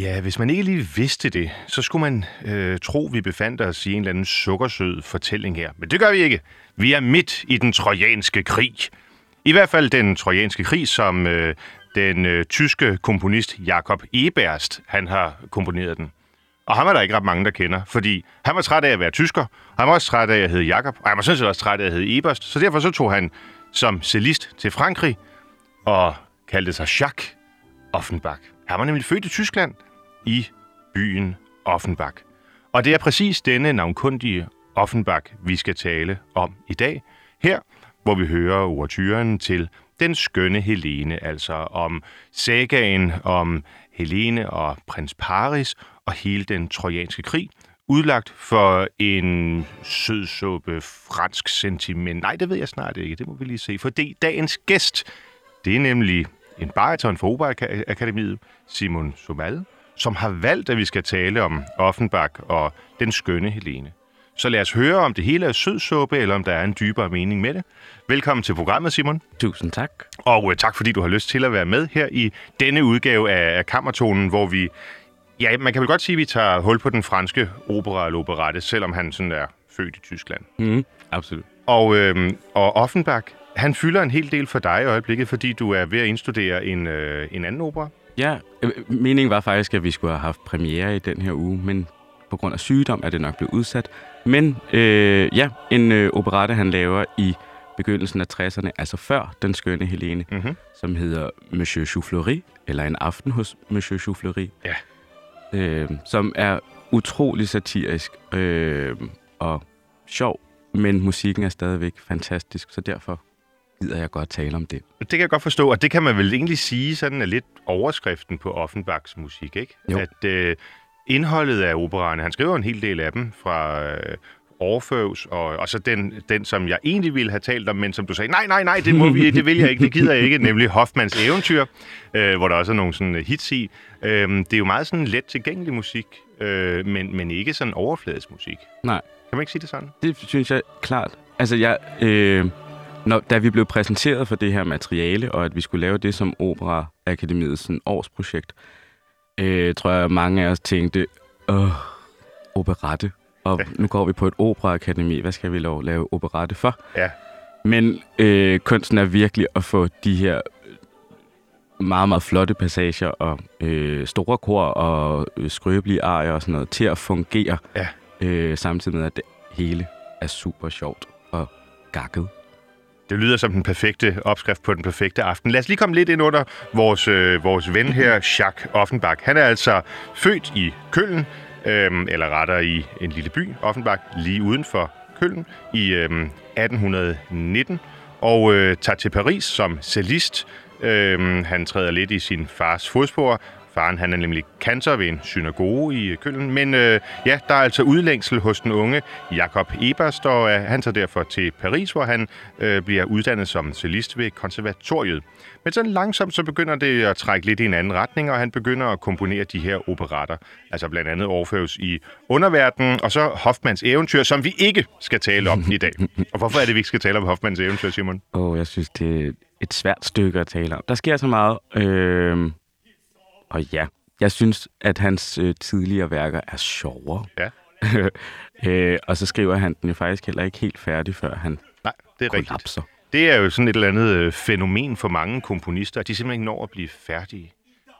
Ja, hvis man ikke lige vidste det, så skulle man øh, tro, vi befandt os i en eller anden sukkersød fortælling her. Men det gør vi ikke. Vi er midt i den trojanske krig. I hvert fald den trojanske krig, som øh, den øh, tyske komponist Jakob Eberst, han har komponeret den. Og ham er der ikke ret mange, der kender, fordi han var træt af at være tysker, han var også træt af at hedde Jakob, og han var sådan set også træt af at hedde Eberst, så derfor så tog han som cellist til Frankrig og kaldte sig Jacques Offenbach. Han var nemlig født i Tyskland i byen Offenbach. Og det er præcis denne navnkundige Offenbach, vi skal tale om i dag. Her, hvor vi hører overturen til den skønne Helene, altså om sagaen om Helene og prins Paris og hele den trojanske krig, udlagt for en sødsuppe fransk sentiment. Nej, det ved jeg snart ikke. Det må vi lige se. For det dagens gæst, det er nemlig en bariton fra Operakademiet, Simon Somal, som har valgt, at vi skal tale om Offenbach og den skønne Helene. Så lad os høre, om det hele er sødsuppe, eller om der er en dybere mening med det. Velkommen til programmet, Simon. Tusind tak. Og uh, tak, fordi du har lyst til at være med her i denne udgave af, af Kammertonen, hvor vi... Ja, man kan vel godt sige, at vi tager hul på den franske opera eller operette, selvom han sådan er født i Tyskland. Mm, absolut. Og, øhm, og Offenbach, han fylder en hel del for dig i øjeblikket, fordi du er ved at indstudere en, øh, en anden opera. Ja, øh, meningen var faktisk, at vi skulle have haft premiere i den her uge, men på grund af sygdom er det nok blevet udsat. Men øh, ja, en øh, operette, han laver i begyndelsen af 60'erne, altså før Den Skønne Helene, Mhm. som hedder Monsieur Choufleury, eller En aften hos Monsieur Choufleury, Ja. øh, som er utrolig satirisk øh, og sjov, men musikken er stadigvæk fantastisk, så derfor gider jeg godt tale om det. Det kan jeg godt forstå, og det kan man vel egentlig sige sådan er lidt overskriften på Offenbachs musik, ikke? Jo. At øh, indholdet af operaerne, han skriver en hel del af dem fra øh, Orpheus, og, og så den, den, som jeg egentlig ville have talt om, men som du sagde, nej, nej, nej, det, må vi, det vil jeg ikke, det gider jeg ikke, nemlig Hoffmans eventyr, øh, hvor der også er nogle sådan hits i. Øh, det er jo meget sådan let tilgængelig musik, øh, men, men ikke sådan overfladisk musik. Nej. Kan man ikke sige det sådan? Det synes jeg klart. Altså, jeg, øh, når, da vi blev præsenteret for det her materiale, og at vi skulle lave det som Opera Akademiets sådan, årsprojekt, øh, tror jeg, mange af os tænkte, åh, operette. Og Ja. nu går vi på et operaakademi. Hvad skal vi lov lave operette for? Ja. Men øh, kunsten er virkelig at få de her meget, meget flotte passager og øh, store kor og øh, skrøbelige arier og sådan noget til at fungere, Ja. øh, samtidig med, at det hele er super sjovt og gakket. Det lyder som den perfekte opskrift på den perfekte aften. Lad os lige komme lidt ind under vores, øh, vores ven her, Jacques Offenbach. Han er altså født i Køln, øh, eller rettere i en lille by, Offenbach, lige uden for Køln, i øh, 1819, og øh, tager til Paris som cellist. Øh, han træder lidt i sin fars fodspor. Faren han er nemlig kantor ved en synagoge i Køln, men øh, ja, der er altså udlængsel hos den unge Jakob Eberst, og øh, han tager derfor til Paris, hvor han øh, bliver uddannet som cellist ved konservatoriet. Men sådan langsomt så begynder det at trække lidt i en anden retning, og han begynder at komponere de her operatter, altså blandt andet Orpheus i Underverdenen, og så Hoffmans eventyr, som vi ikke skal tale om i dag. Og hvorfor er det, vi ikke skal tale om Hoffmans eventyr, Simon? Og jeg synes, det er et svært stykke at tale om. Der sker så meget. Øh, og ja, jeg synes, at hans øh, tidligere værker er sjovere. Ja. øh, og så skriver han den jo faktisk heller ikke helt færdig, før han Nej, det er rigtigt. kollapser. Det er jo sådan et eller andet øh, fænomen for mange komponister, at de simpelthen ikke når at blive færdige.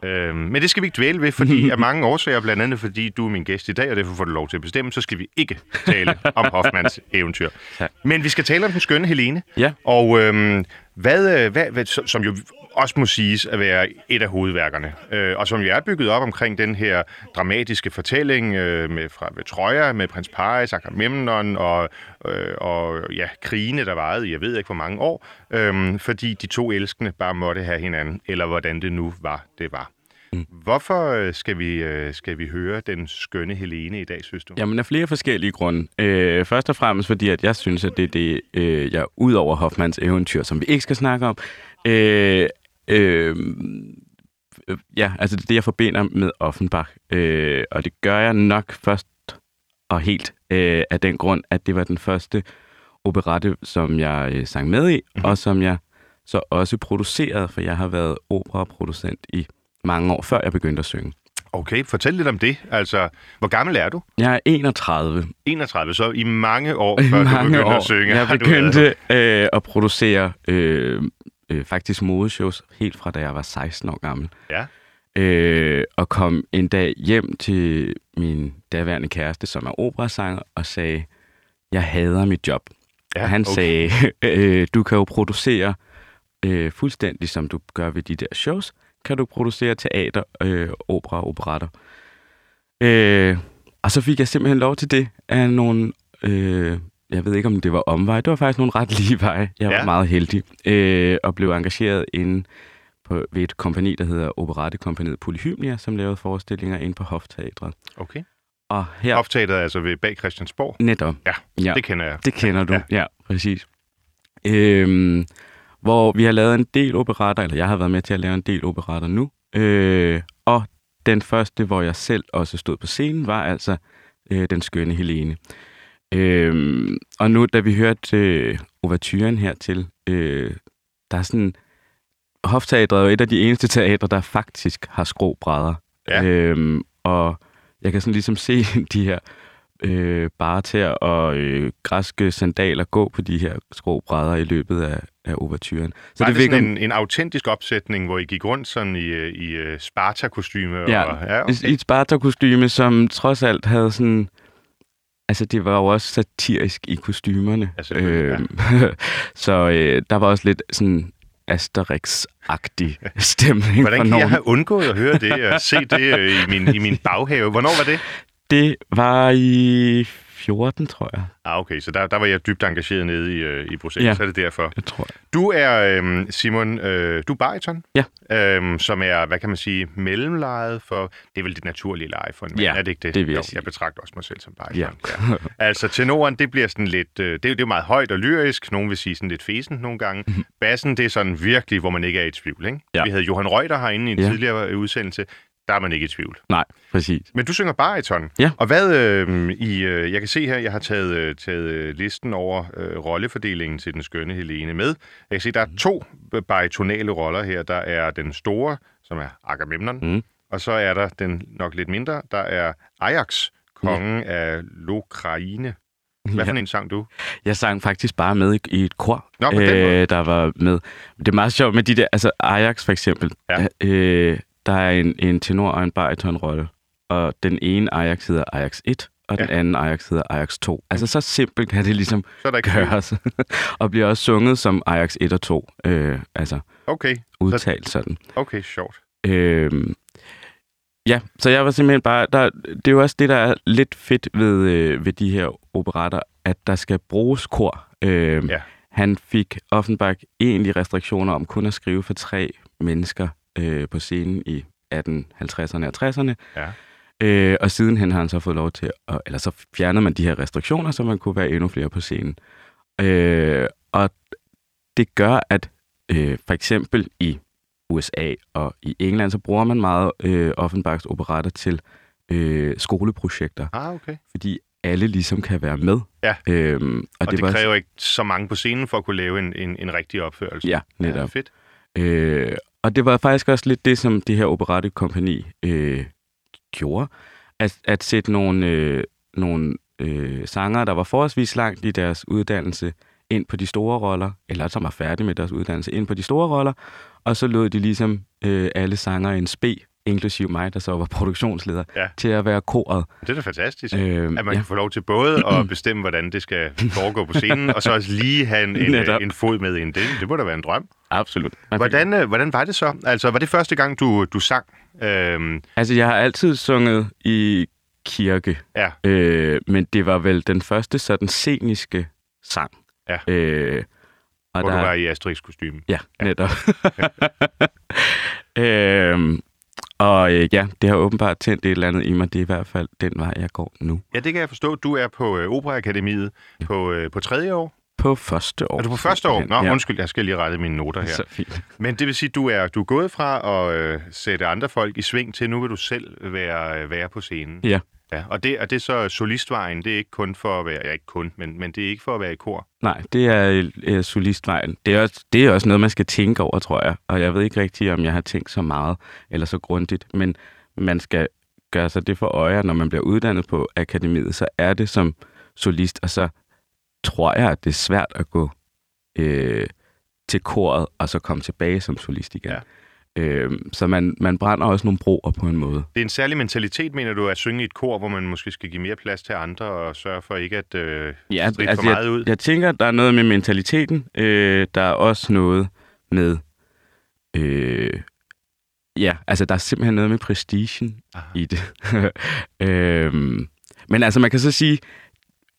Øhm, men det skal vi ikke dvæle ved, fordi af mange årsager, blandt andet fordi du er min gæst i dag, og derfor får du lov til at bestemme, så skal vi ikke tale om Hoffmans eventyr. Ja. Men vi skal tale om den skønne Helene. Ja. Og øhm, Øh, hvad, hvad, hvad, som- som jo også må siges at være et af hovedværkerne, øh, og som jo er bygget op omkring den her dramatiske fortælling øh, med, fra med Troja, med prins Paris, Agamemnon og, øh, og ja, krigene, der varede i jeg ved ikke hvor mange år, øh, fordi de to elskende bare måtte have hinanden, eller hvordan det nu var, det var. Mm. Hvorfor øh, skal vi, øh, skal vi høre den skønne Helene i dag, synes du? Jamen af flere forskellige grunde. Øh, først og fremmest fordi, at jeg synes, at det er det, øh, jeg ud over Hoffmans eventyr, som vi ikke skal snakke om, øh, øh, ja, altså det er det, jeg forbinder med Offenbach. Øh, og det gør jeg nok først og helt øh, af den grund, at det var den første operette, som jeg øh, sang med i, mm-hmm. og som jeg så også producerede, for jeg har været operaproducent i mange år, før jeg begyndte at synge. Okay, fortæl lidt om det. Altså, hvor gammel er du? Jeg er 31. 31, så i mange år, før du mange begyndte år. at synge. Jeg du begyndte øh, at producere øh, øh, faktisk modeshows helt fra da jeg var 16 år gammel. Ja. Øh, og kom en dag hjem til min daværende kæreste, som er operasanger, og sagde, jeg hader mit job. Ja, og han okay. sagde, øh, du kan jo producere øh, fuldstændig som du gør ved de der shows, kan du producere teater, øh, opera og operetter. Øh, og så fik jeg simpelthen lov til det af nogle, øh, jeg ved ikke om det var omvej, det var faktisk nogle ret lige veje. Jeg var Ja. meget heldig øh, og blev engageret inde på, ved et kompani, der hedder Operettekompaniet Polyhymnia, som lavede forestillinger inde på Hofteatret. Okay. Og her Optaget altså ved bag Christiansborg. netop, Ja, Ja. det kender jeg. det kender du. Ja. Ja, ja præcis. Øhm, hvor vi har lavet en del operater, eller jeg har været med til at lave en del operater nu. Øh, og den første, hvor jeg selv også stod på scenen, var altså øh, Den skønne Helene. Øhm, og nu, da vi hørte øh, overturen hertil, øh, der er sådan... Hofteatret er jo et af de eneste teatre, der faktisk har skråbrædder. Ja. Øhm, og jeg kan sådan ligesom se de her øh, barter og øh, græske sandaler gå på de her skråbrædder i løbet af, af overturen. Så var det, det virker- sådan en, en autentisk opsætning, hvor I gik rundt sådan i, øh, i øh, Sparta-kostyme? Ja, og, ja okay. i et Sparta-kostyme, som trods alt havde sådan... Altså, det var jo også satirisk i kostymerne. Ja, selvfølgelig, Øhm, så øh, der var også lidt sådan Asterix-agtig stemning Hvordan kan jeg have undgået at høre det og se det øh, i min, i min baghave? Hvornår var det? Det var i 14, tror jeg. Ah, okay, så der, der var jeg dybt engageret nede i, øh, i Bruxelles, Ja. så er det derfor. Jeg tror. Du er, øhm, Simon, øh, du er bariton, Ja. øhm, som er, hvad kan man sige, mellemlejet for, det er vel det naturlige leje for en mand, Ja, er det ikke det? det vil jeg jo, jeg betragter også mig selv som bariton. Ja. ja. Altså tenoren, det bliver sådan lidt, øh, det, er det er jo meget højt og lyrisk, nogen vil sige sådan lidt fesen nogle gange. Bassen, det er sådan virkelig, hvor man ikke er i tvivl, ikke? Mhm. Ja. Vi havde Johan Reuter herinde i en Ja. tidligere øh, udsendelse, der er man ikke i tvivl. Nej, præcis. Men du synger bariton. Ja. Og hvad øh, i... Øh, jeg kan se her, jeg har taget, øh, taget øh, listen over øh, rollefordelingen til den skønne Helene med. Jeg kan se, der er to øh, baritonale roller her. Der er den store, som er Agamemnon, Mm. og så er der den nok lidt mindre, der er Ajax, kongen af Lokraine. Hvad for Ja. en sang du? Jeg sang faktisk bare med i, i et kor, Nå, måde. der var med. Det er meget sjovt med de der, altså Ajax for eksempel, Ja. øh, der er en, en tenor og en baritonrolle, og den ene Ajax hedder Ajax 1, og den Ja. anden Ajax hedder Ajax 2. Altså så simpelt kan det ligesom Så er der gøres, og bliver også sunget som Ajax 1 og 2, øh, altså Okay, udtalt sådan. okay, sjovt. Øhm, ja, så jeg var simpelthen bare... Der, det er jo også det, der er lidt fedt ved, øh, ved de her operater, at der skal bruges kor. Øhm, Ja. Han fik Offenbach egentlig restriktioner om kun at skrive for tre mennesker øh, på scenen i 1850'erne og 60'erne. Ja. Øh, og sidenhen har han så fået lov til, at, eller så fjernede man de her restriktioner, så man kunne være endnu flere på scenen. Øh, og det gør, at øh, for eksempel i USA og i England, så bruger man meget øh, Offenbachs operetter til øh, skoleprojekter, Ah, okay. fordi alle ligesom kan være med. Ja. Øhm, og, Og det, det var, kræver ikke så mange på scenen for at kunne lave en, en, en rigtig opførelse. Ja, Ja, netop. fedt. Øh, og det var faktisk også lidt det, som det her operettekompani øh, gjorde. At, at sætte nogle, øh, nogle øh, sanger, der var forholdsvis langt i deres uddannelse, ind på de store roller, eller som var færdige med deres uddannelse, ind på de store roller, og så lod de ligesom øh, alle sanger en spe, inklusive mig, der så var produktionsleder, Ja. til at være koret. Det er da fantastisk. Øh, At man ja. kan få lov til både at bestemme, hvordan det skal foregå på scenen, og så også lige have en, en, Netop. en fod med ind. Det, det må da være en drøm. Absolut. Hvordan, øh, hvordan var det så? Altså, var det første gang, du, du sang? Øhm, Altså, jeg har altid sunget i kirke, ja, øh, men det var vel den første sådan sceniske sang. Ja. Øh, og hvor der, du var i Asterix-kostyme. Ja, netop. øhm, og øh, ja, det har åbenbart tændt et eller andet i mig. Det er i hvert fald den vej, jeg går nu. Ja, det kan jeg forstå. Du er på øh, Operaakademiet på, øh, på tredje år. På første år. Er du på første år? Nå, ja. undskyld, jeg skal lige rette mine noter her. Så fint. Men det vil sige, du er du er gået fra at øh, sætte andre folk i sving til, nu vil du selv være, øh, være på scenen. Ja. Ja, og det, og det er så solistvejen, det er ikke kun for at være, ja ikke kun, men, men det er ikke for at være i kor. Nej, det er øh, solistvejen. Det er, også, det er også noget, man skal tænke over, tror jeg. Og jeg ved ikke rigtig, om jeg har tænkt så meget eller så grundigt. Men man skal gøre sig det for øje, når man bliver uddannet på akademiet, så er det som solist, og så tror jeg, at det er svært at gå øh, til koret, og så komme tilbage som solist igen. Ja. Øh, så man, man brænder også nogle broer på en måde. Det er en særlig mentalitet, mener du, at synge i et kor, hvor man måske skal give mere plads til andre og sørge for ikke at øh, ja, altså, for meget jeg, ud? Jeg tænker, der er noget med mentaliteten. Øh, der er også noget med... Øh, ja, altså der er simpelthen noget med prestigen Aha. i det. øh, men altså man kan så sige,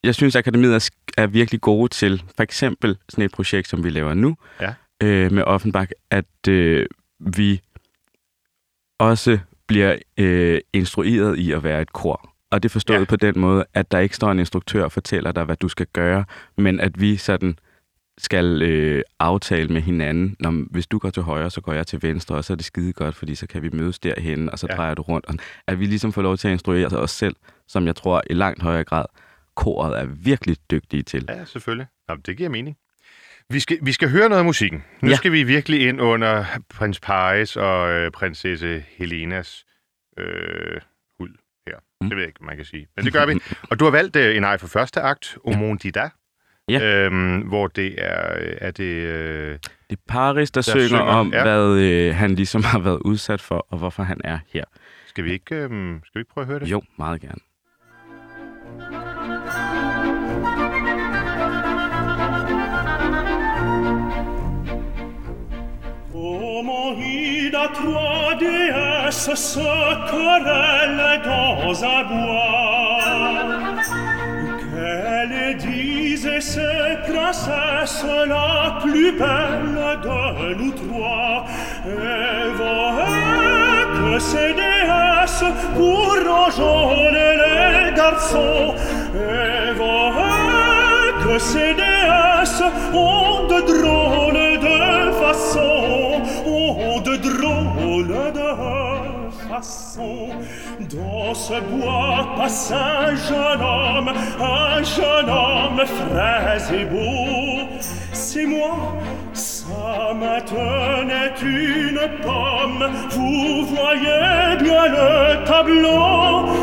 jeg synes, akademiet er, er virkelig gode til for eksempel sådan et projekt, som vi laver nu ja. øh, med Offenbach, at øh, vi også bliver øh, instrueret i at være et kor. Og det forstået ja. på den måde, at der ikke står en instruktør og fortæller dig, hvad du skal gøre, men at vi sådan skal øh, aftale med hinanden, når hvis du går til højre, så går jeg til venstre, og så er det skide godt, fordi så kan vi mødes derhen, og så ja. drejer du rundt. Og at vi ligesom får lov til at instruere os selv, som jeg tror i langt højere grad, koret er virkelig dygtige til. Ja, selvfølgelig. Jamen, det giver mening. Vi skal, vi skal høre noget af musikken. Nu ja. skal vi virkelig ind under prins Paris og øh, prinsesse Helenas øh, hud her. Mm. Det ved jeg ikke, man kan sige. Men det gør vi. Og du har valgt øh, en ej for første akt, Omondida. Ja. Øhm, hvor det er... Øh, er det, øh, det er Paris, der, der synger, synger om, ja. hvad øh, han ligesom har været udsat for, og hvorfor han er her. Skal vi ikke, øh, skal vi ikke prøve at høre det? Jo, meget gerne. Ida trois déesses se querellent dans un bois. Qu'elle disait ces princesses la plus belle de nous trois. Et voyez que ces déesses pour enjôler les garçons. Et voyez que ces déesses ont de drôles de façons Dans ce bois passe un jeune homme, un jeune homme frais et beau. C'est moi, ça main tenait une pomme, vous voyez bien le tableau.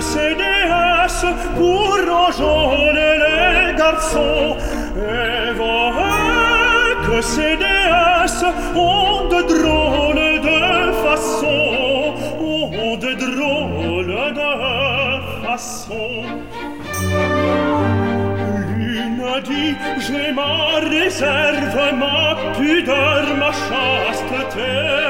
CDS pour rejoindre les garçons et voilà que CDS ont de drôles de façons ont de drôles de façons L'une dit j'ai ma réserve ma pudeur ma chasteté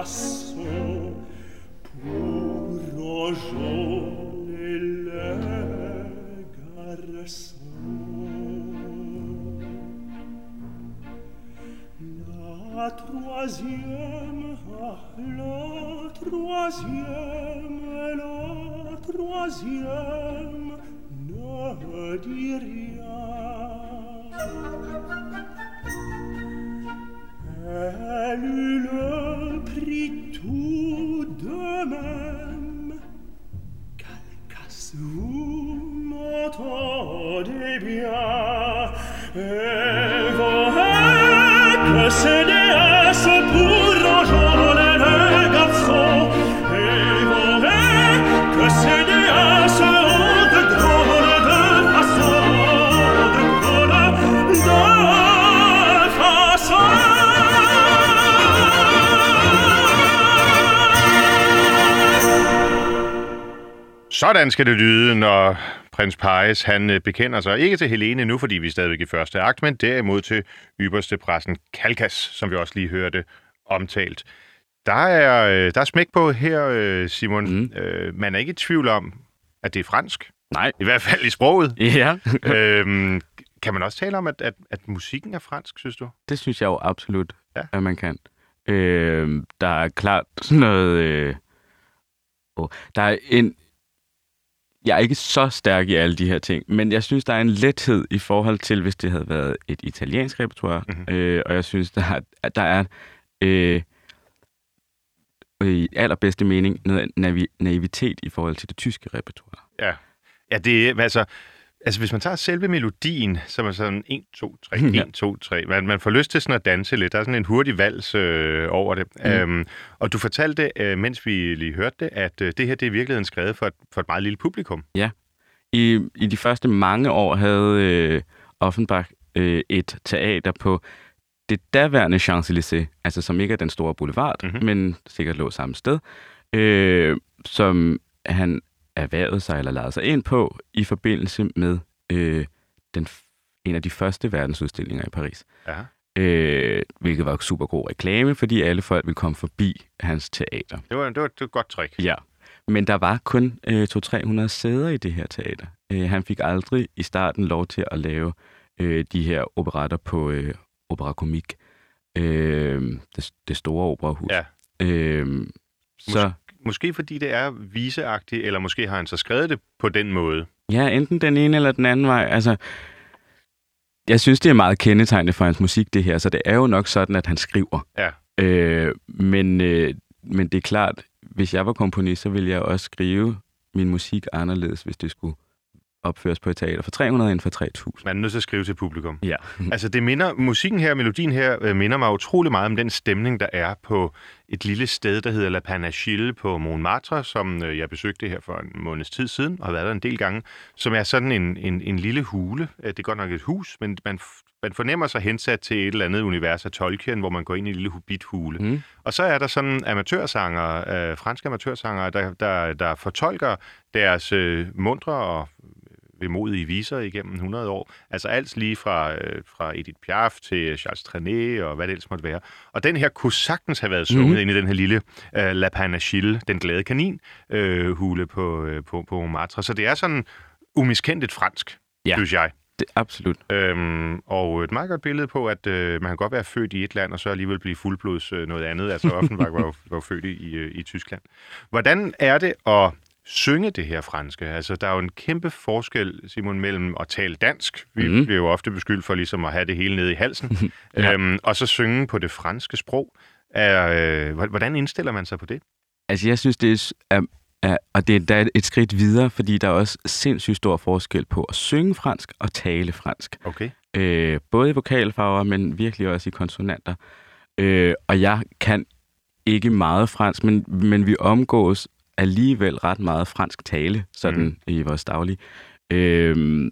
passo pour jone le garçon la troisième la troisième la troisième ne dit rien. Elle eut le tout de même. Calcas, vous m'entendez bien. Et voilà que Sådan skal det lyde, når prins Paris han øh, bekender sig ikke til Helene nu, fordi vi er stadigvæk i første akt, men derimod til ypperste præsten Kalkas, som vi også lige hørte omtalt. Der er, øh, der er smæk på her, øh, Simon. Mm. Man er ikke i tvivl om, at det er fransk. Nej. I hvert fald i sproget. Ja. øhm, kan man også tale om, at, at, at musikken er fransk, synes du? Det synes jeg jo absolut, Ja. ja. at man kan. Øh, der er klart sådan noget... Øh, oh, der er en... Jeg er ikke så stærk i alle de her ting, men jeg synes, der er en lethed i forhold til, hvis det havde været et italiensk repertoire. Mhm. Mm-hmm. Øh, og jeg synes, der er, at der er øh, i allerbedste mening noget naivitet i forhold til det tyske repertoire. Ja. Ja, det er, altså, altså hvis man tager selve melodien, som er sådan 1, 2, 3, Ja. 1, 2, 3, man, man får lyst til sådan at danse lidt. Der er sådan en hurtig vals øh, over det. Mm. Øhm, og du fortalte, øh, mens vi lige hørte det, at øh, det her det er i virkeligheden skrevet for et, for et meget lille publikum. I, I de første mange år havde øh, Offenbach øh, et teater på det daværende Champs-Élysées, altså som ikke er den store boulevard, Mhm. mm-hmm. men sikkert lå samme sted, øh, som han erhvervede sig eller lagde sig ind på i forbindelse med øh, den, en af de første verdensudstillinger i Paris. Ja. Øh, hvilket var super god reklame, fordi alle folk ville komme forbi hans teater. Det var, det var, det var et godt trick. Ja, men der var kun øh, 200-300 sæder i det her teater. Øh, han fik aldrig i starten lov til at lave øh, de her operater på øh, Opera Comique, øh, det, det store operahus. Ja. Øh, så Måske fordi det er viseagtigt, eller måske har han så skrevet det på den måde. ja, enten den ene eller den anden vej. Altså, jeg synes, det er meget kendetegnende for hans musik, det her, så det er jo nok sådan, at han skriver. Ja. Øh, men, øh, men det er klart, hvis jeg var komponist, så ville jeg også skrive min musik anderledes, hvis det skulle opføres på et teater for 300 end for 3000. Man er nødt til at skrive til publikum. Ja. Altså det minder, musikken her, melodien her, øh, minder mig utrolig meget om den stemning, der er på et lille sted, der hedder La Panachille på Montmartre, som øh, jeg besøgte her for en måneds tid siden, og har været der en del gange, som er sådan en, en, en lille hule. Øh, Det er godt nok et hus, men man, man fornemmer sig hensat til et eller andet univers af Tolkien, hvor man går ind i en lille hobbithule. Mm. Og så er der sådan amatørsanger, øh, franske amatørsanger, der, der, der fortolker deres øh, mundre og vemodige viser igennem 100 år. Altså alt lige fra, øh, fra Edith Piaf til Charles Trenet og hvad det ellers måtte være. Og den her kunne sagtens have været sunget Mhm. mm. ind i den her lille øh, La Panachille, den glade kanin, øh, hule på, øh, på, på Montmartre. Så det er sådan umiskendeligt fransk, Ja. synes jeg. Det, absolut. Øhm, og et meget godt billede på, at øh, man kan godt være født i et land, og så alligevel blive fuldblods øh, noget andet. Altså Offenbach var jo, var født i, i, øh, i Tyskland. Hvordan er det at synge det her franske? Altså, der er jo en kæmpe forskel, Simon, mellem at tale dansk. Vi mm. Bliver jo ofte beskyldt for ligesom at have det hele nede i halsen. Ja. øhm, og så synge på det franske sprog. Er, øh, hvor- hvordan indstiller man sig på det? Altså, jeg synes, det er, er, og det er et skridt videre, fordi der er også sindssygt stor forskel på at synge fransk og tale fransk. Okay. Øh, både i vokalfarver, men virkelig også i konsonanter. Øh, og jeg kan ikke meget fransk, men, men vi omgås alligevel ret meget fransk tale, sådan Mm. i vores daglige. Øh,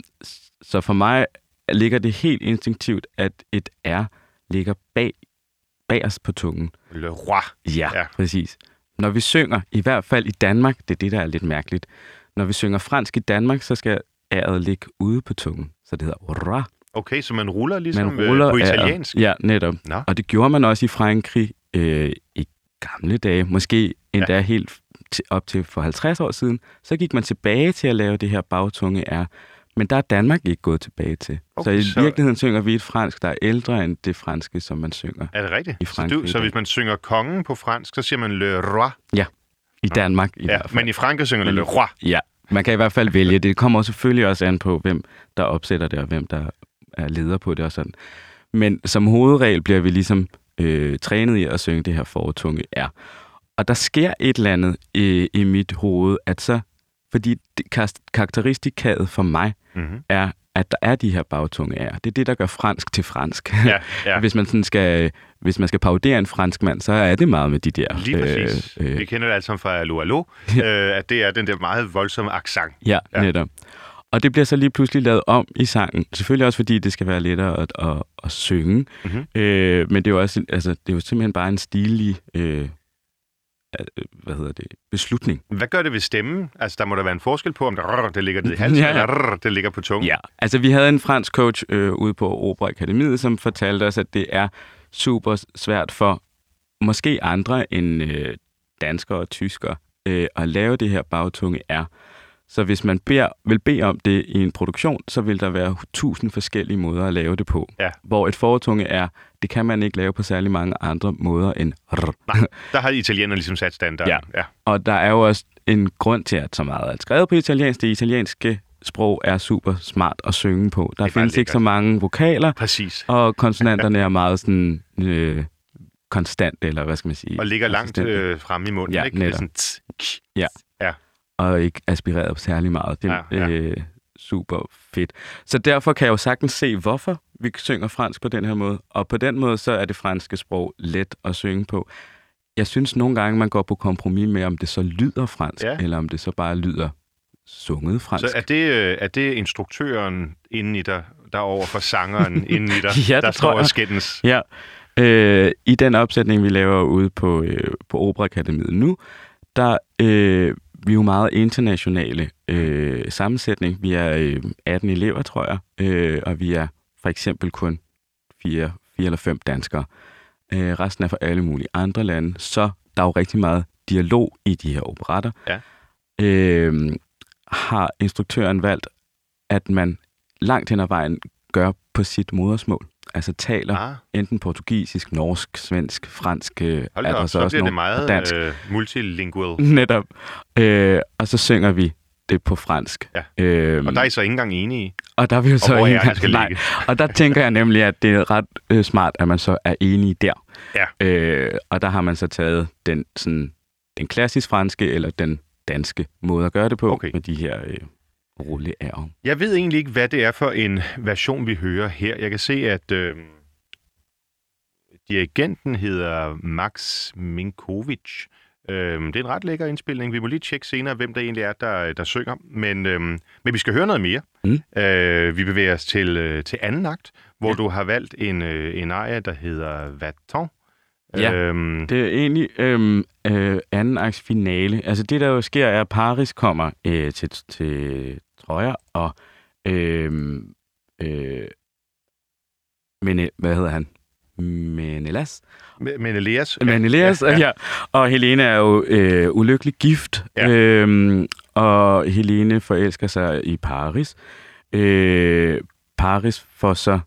så for mig ligger det helt instinktivt, at et R ligger bag, bag os på tungen. Le roi. Ja, Ja. præcis. Når vi synger, i hvert fald i Danmark, det er det, der er lidt mærkeligt. Når vi synger fransk i Danmark, så skal æret ligge ude på tungen. Så det hedder roi. Okay, så man ruller ligesom Man ruller øh, på æret. italiensk? Ja, netop. Nå. Og det gjorde man også i Frankrig øh, i gamle dage. Måske endda ja. helt til, op til for 50 år siden. Så gik man tilbage til at lave det her bagtunge R. Men der er Danmark ikke gået tilbage til. Okay, så i så- virkeligheden synger vi et fransk, der er ældre end det franske, som man synger Er det rigtigt? I så, du, så hvis man synger kongen på fransk, så siger man le roi. i Danmark. I Ja, men i Frankrig synger man le roi. Ja, man kan i hvert fald vælge. Det kommer selvfølgelig også an på, hvem der opsætter det, og hvem der er leder på det og sådan. Men som hovedregel bliver vi ligesom øh, trænet i at synge det her fortunge R. Og der sker et eller andet i, i mit hoved, at så, fordi det, kar- karakteristikaet for mig Mm-hmm. er, at der er de her bagtunge R. Det er det, der gør fransk til fransk. Ja, ja. hvis man sådan skal, hvis man skal parodere en fransk mand, så er det meget med de der... Lige præcis. Øh, øh, Vi kender det alt sammen fra Allo Allo, øh, at det er den der meget voldsomme accent. Ja, Ja. netop. Og det bliver så lige pludselig lavet om i sangen. Selvfølgelig også, fordi det skal være lettere at, at, at synge. Mhm. Øh, men det er, jo også, altså, det er jo simpelthen bare en stilig øh, hvad hedder det, beslutning. Hvad gør det ved stemmen? Altså, der må der være en forskel på, om det, rrr, det ligger ned i halsen, Ja, eller rrr, det ligger på tungen. Ja, altså vi havde en fransk coach øh, ude på Opera Akademiet, som fortalte os, at det er super svært for måske andre end øh, danskere og tyskere øh, at lave det her bagtunge R. Så hvis man beder, vil bede om det i en produktion, så vil der være tusind forskellige måder at lave det på. Ja. Hvor et fortunge er, det kan man ikke lave på særlig mange andre måder end rr. Nej, der har italienerne ligesom sat standarden. Ja. ja. Og der er jo også en grund til, at så meget er skrevet på italiensk. Det italienske sprog er super smart at synge på. Der findes ikke så mange vokaler, Præcis. og konsonanterne er meget sådan øh, konstant, eller hvad skal man sige? Og ligger langt øh, fremme i munden, Ja, ikke? Netop. sådan, tss, ksh. Og ikke aspireret særlig meget. Det er Ja, ja. Øh, super fedt. Så derfor kan jeg jo sagtens se, hvorfor vi synger fransk på den her måde. Og på den måde, så er det franske sprog let at synge på. Jeg synes nogle gange, man går på kompromis med, om det så lyder fransk, Ja. eller om det så bare lyder sunget fransk. Så er det, øh, er det instruktøren inde i dig, der er over for sangeren inde i dig, Ja, der det står tror og jeg. skændes? Ja. Øh, I den opsætning, vi laver ude på, øh, på Operaakademiet nu, der øh, vi er jo meget internationale øh, sammensætning. Vi er øh, 18 elever, tror jeg, øh, og vi er for eksempel kun fire, fire eller fem danskere. Øh, resten er fra alle mulige andre lande, så der er jo rigtig meget dialog i de her operetter. Ja. Øh, har instruktøren valgt, at man langt hen ad vejen gør på sit modersmål. Altså taler Ah, enten portugisisk, norsk, svensk, fransk. øh, hold er der op, så, bliver det meget dansk. øh, multilingual. Netop. Øh, og så synger vi det på fransk. Ja. Øhm, Og der er I så ikke engang enige i, og der er vi jo så og ikke skal nej, og der tænker jeg nemlig, at det er ret øh, smart, at man så er enige der. Ja. Øh, og der har man så taget den, sådan, den klassisk franske eller den danske måde at gøre det på, Okay. med de her øh, rulle ærer. Jeg ved egentlig ikke, hvad det er for en version, vi hører her. Jeg kan se, at øh, dirigenten hedder Max Minkovic. Øh, det er en ret lækker indspilning. Vi må lige tjekke senere, hvem der egentlig er, der, der synger. Men, øh, men vi skal høre noget mere. Mm. Øh, vi bevæger os til, øh, til anden akt, hvor ja. du har valgt en, øh, en aria, der hedder Vaton. Ja. Øhm, Det er egentlig øhm, øh, anden akts finale. Altså det, der jo sker, er, at Paris kommer øh, til, til Troja, og øhm, øh, men, hvad hedder han? Menelas? men Elias... Ja, Menelaus, ja, ja. Og Helene er jo øh, ulykkelig gift, Ja. øhm, og Helene forelsker sig i Paris. Øh, Paris får så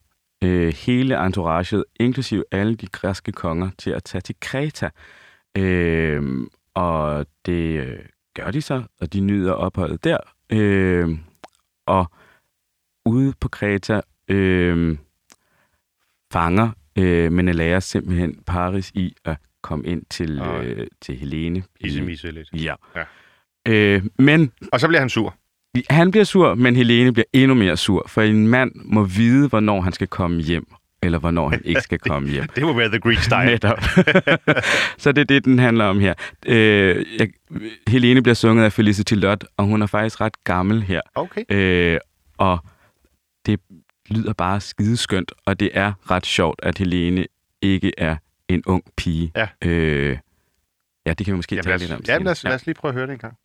øh, hele entouraget, inklusive alle de græske konger, til at tage til Kreta. Øh, og det øh, gør de så, og de nyder opholdet der. Øh, og ude på Kreta øh, fanger øh, Menelaus simpelthen Paris i at komme ind til, øh, til Helene. Issemisse lidt. Ja. Ja. Øh, men Og så bliver han sur. han bliver sur, men Helene bliver endnu mere sur, for en mand må vide, hvornår han skal komme hjem, eller hvornår han ikke skal komme hjem. Det må være The Greek Style. Netop. så det er det, den handler om her. Øh, jeg, Helene bliver sunget af Felicity Lott, og hun er faktisk ret gammel her. Okay. Øh, og det lyder bare skideskønt, og det er ret sjovt, at Helene ikke er en ung pige. Ja. Øh, ja, det kan vi måske Jamen, tale lidt om jamen, lad, os, lad os lige prøve at høre det en gang.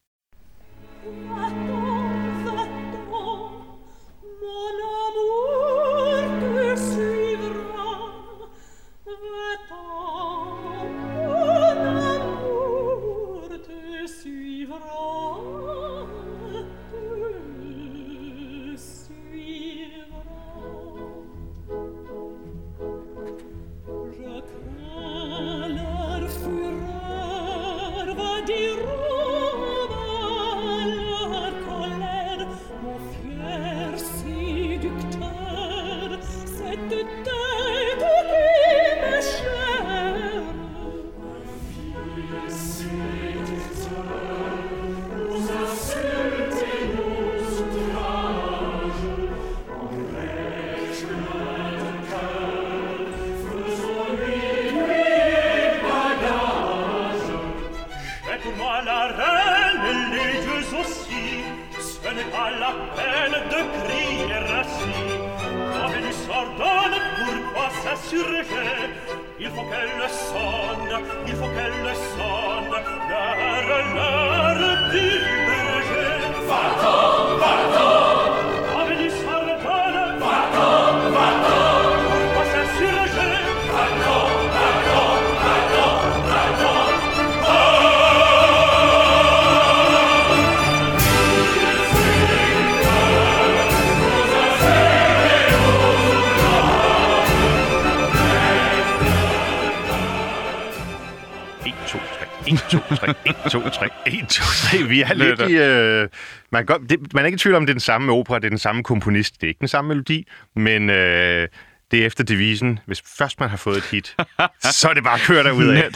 Tre. Vi er lidt i... Øh, man, kan, godt- det, man er ikke i tvivl om, det er den samme opera, det er den samme komponist. Det er ikke den samme melodi, men øh, det er efter devisen, hvis først man har fået et hit, så er det bare at køre derud af.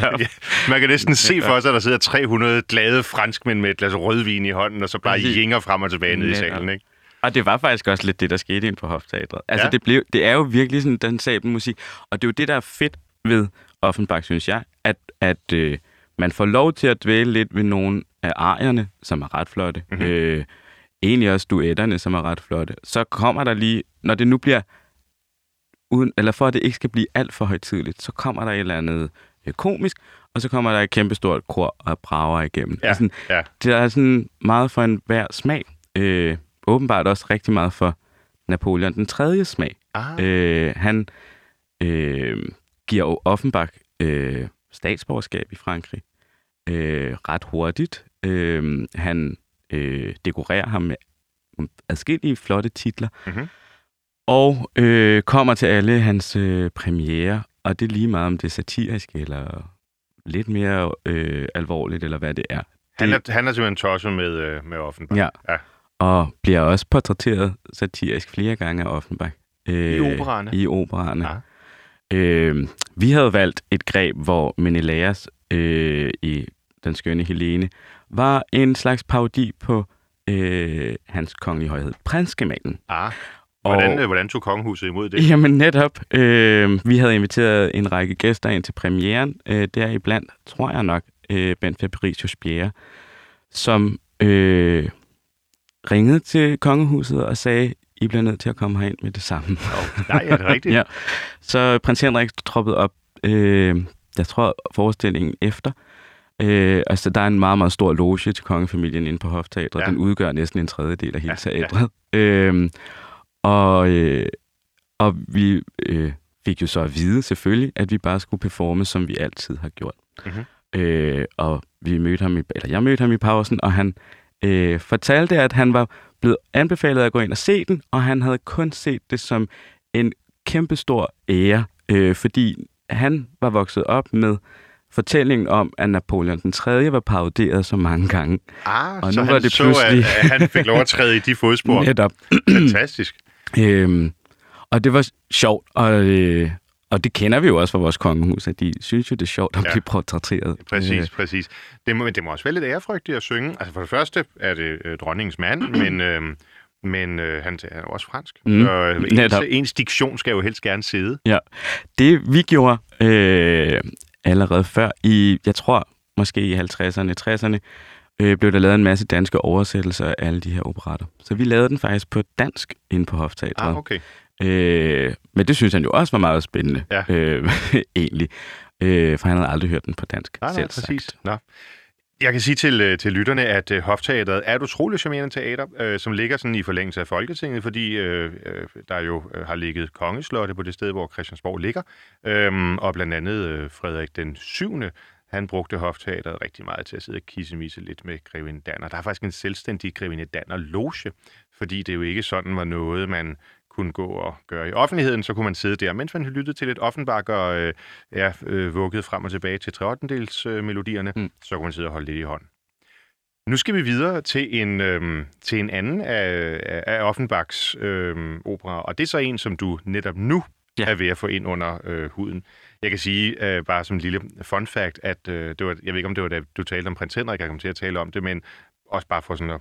Man kan næsten se for sig, at der sidder 300 glade franskmænd med et glas rødvin i hånden, og så bare jinger frem og tilbage ned i salen. Ikke? Og det var faktisk også lidt det, der skete ind på Hofteatret. Altså, Ja. ja. det, blev, det er jo virkelig sådan dansabel musik. Og det er jo det, der er fedt ved Offenbach, synes jeg, at, at øh, man får lov til at dvæle lidt ved nogle af arierne, som er ret flotte. Mhm. Mm-hmm. Øh, egentlig også duetterne, som er ret flotte. Så kommer der lige, når det nu bliver, uden, eller for at det ikke skal blive alt for højtidligt, så kommer der et eller andet øh, komisk, og så kommer der et kæmpestort kor og brager igennem. Ja, Altså, ja. det er sådan meget for en hver smag. Øh, åbenbart også rigtig meget for Napoleon den tredje smag. Ah, Øh, han øh, giver Offenbach øh, statsborgerskab i Frankrig øh, ret hurtigt. Øh, han øh, dekorerer ham med adskillige flotte titler. Mhm. Og øh, kommer til alle hans øh, premiere, og det er lige meget om det er satirisk eller lidt mere øh, alvorligt, eller hvad det er. han, Det- er, han er simpelthen tosset med, øh, med Offenbach. Ja. ja. og bliver også portrætteret satirisk flere gange af Offenbach. Øh, I operaerne? I operaerne. Ja. Øh, vi havde valgt et greb, hvor Menelaus øh, i Den skønne Helene var en slags parodi på øh, hans kongelige højhed, prinskemalen. Ah. Hvordan, Og- øh, hvordan tog kongehuset imod det? Jamen netop. Øh, vi havde inviteret en række gæster ind til premieren. Øh, deriblandt, tror jeg nok, øh, Bent Fabricius Bjerre, som øh, ringede til kongehuset og sagde, I bliver nødt til at komme herind med det samme. Oh, nej, er det rigtigt? ja. Så prins Henrik troppede op, øh, jeg tror forestillingen efter. Øh, altså, der er en meget, meget stor loge til kongefamilien inde på Hofteatret. Ja. Den udgør næsten en tredjedel af hele Ja, teatret. Ja. Øh, og, øh, og vi øh, fik jo så at vide selvfølgelig, at vi bare skulle performe, som vi altid har gjort. Mhm. Øh, og vi mødte ham i, eller jeg mødte ham i pausen, og han øh, fortalte, at han var blevet anbefalet at gå ind og se den, og han havde kun set det som en kæmpestor ære, øh, fordi han var vokset op med fortællingen om, at Napoleon den 3. var paroderet så mange gange. Ah, Og så nu var det så, pludselig- at, at han fik lov at træde i de fodspor. Netop. Fantastisk. Øhm, og det var sjovt, og, øh, og det kender vi jo også fra vores kongehus, at de synes jo, det er sjovt at Ja. blive portrætteret. Præcis, Øh, præcis. Det må, det må også være lidt ærefrygtigt at synge. Altså for det første er det øh, dronningens mand, men, øh, men øh, han, han er også fransk. Mm, Så øh, ens, ens diktion skal jo helst gerne sidde. Ja, det vi gjorde øh, allerede før, i, jeg tror måske i 50'erne, 60'erne, øh, blev der lavet en masse danske oversættelser af alle de her operater. Så vi lavede den faktisk på dansk inde på Hofteatret. Ah, okay. Øh, men det synes han jo også var meget spændende, Ja. øh, egentlig. Øh, for han havde aldrig hørt den på dansk. Nej, nej, selv præcis. sagt. Nå. Jeg kan sige til, øh, til lytterne, at Hofteateret Hofteatret er et utroligt charmerende teater, øh, som ligger sådan i forlængelse af Folketinget, fordi øh, øh der jo har ligget kongeslotte på det sted, hvor Christiansborg ligger, øh, og blandt andet øh, Frederik den 7. Han brugte Hofteatret rigtig meget til at sidde og kissemisse lidt med Grevinde Danner. Der er faktisk en selvstændig Grevinde Danner loge, fordi det jo ikke sådan var noget, man kunne gå og gøre i offentligheden, så kunne man sidde der, mens man lyttede til lidt Offenbach og øh, ja, øh, vuggede frem og tilbage til 3 øh, melodierne, mm. Så kunne man sidde og holde lidt i hånden. Nu skal vi videre til en, øhm, til en anden af, af- Offenbachs øhm, opera, og det er så en, som du netop nu. Ja. er ved at få ind under øh, huden. Jeg kan sige, øh, bare som en lille fun fact, at øh, det var, jeg ved ikke, om det var da du talte om prins Henrik, jeg kom til at tale om det, men også bare for sådan at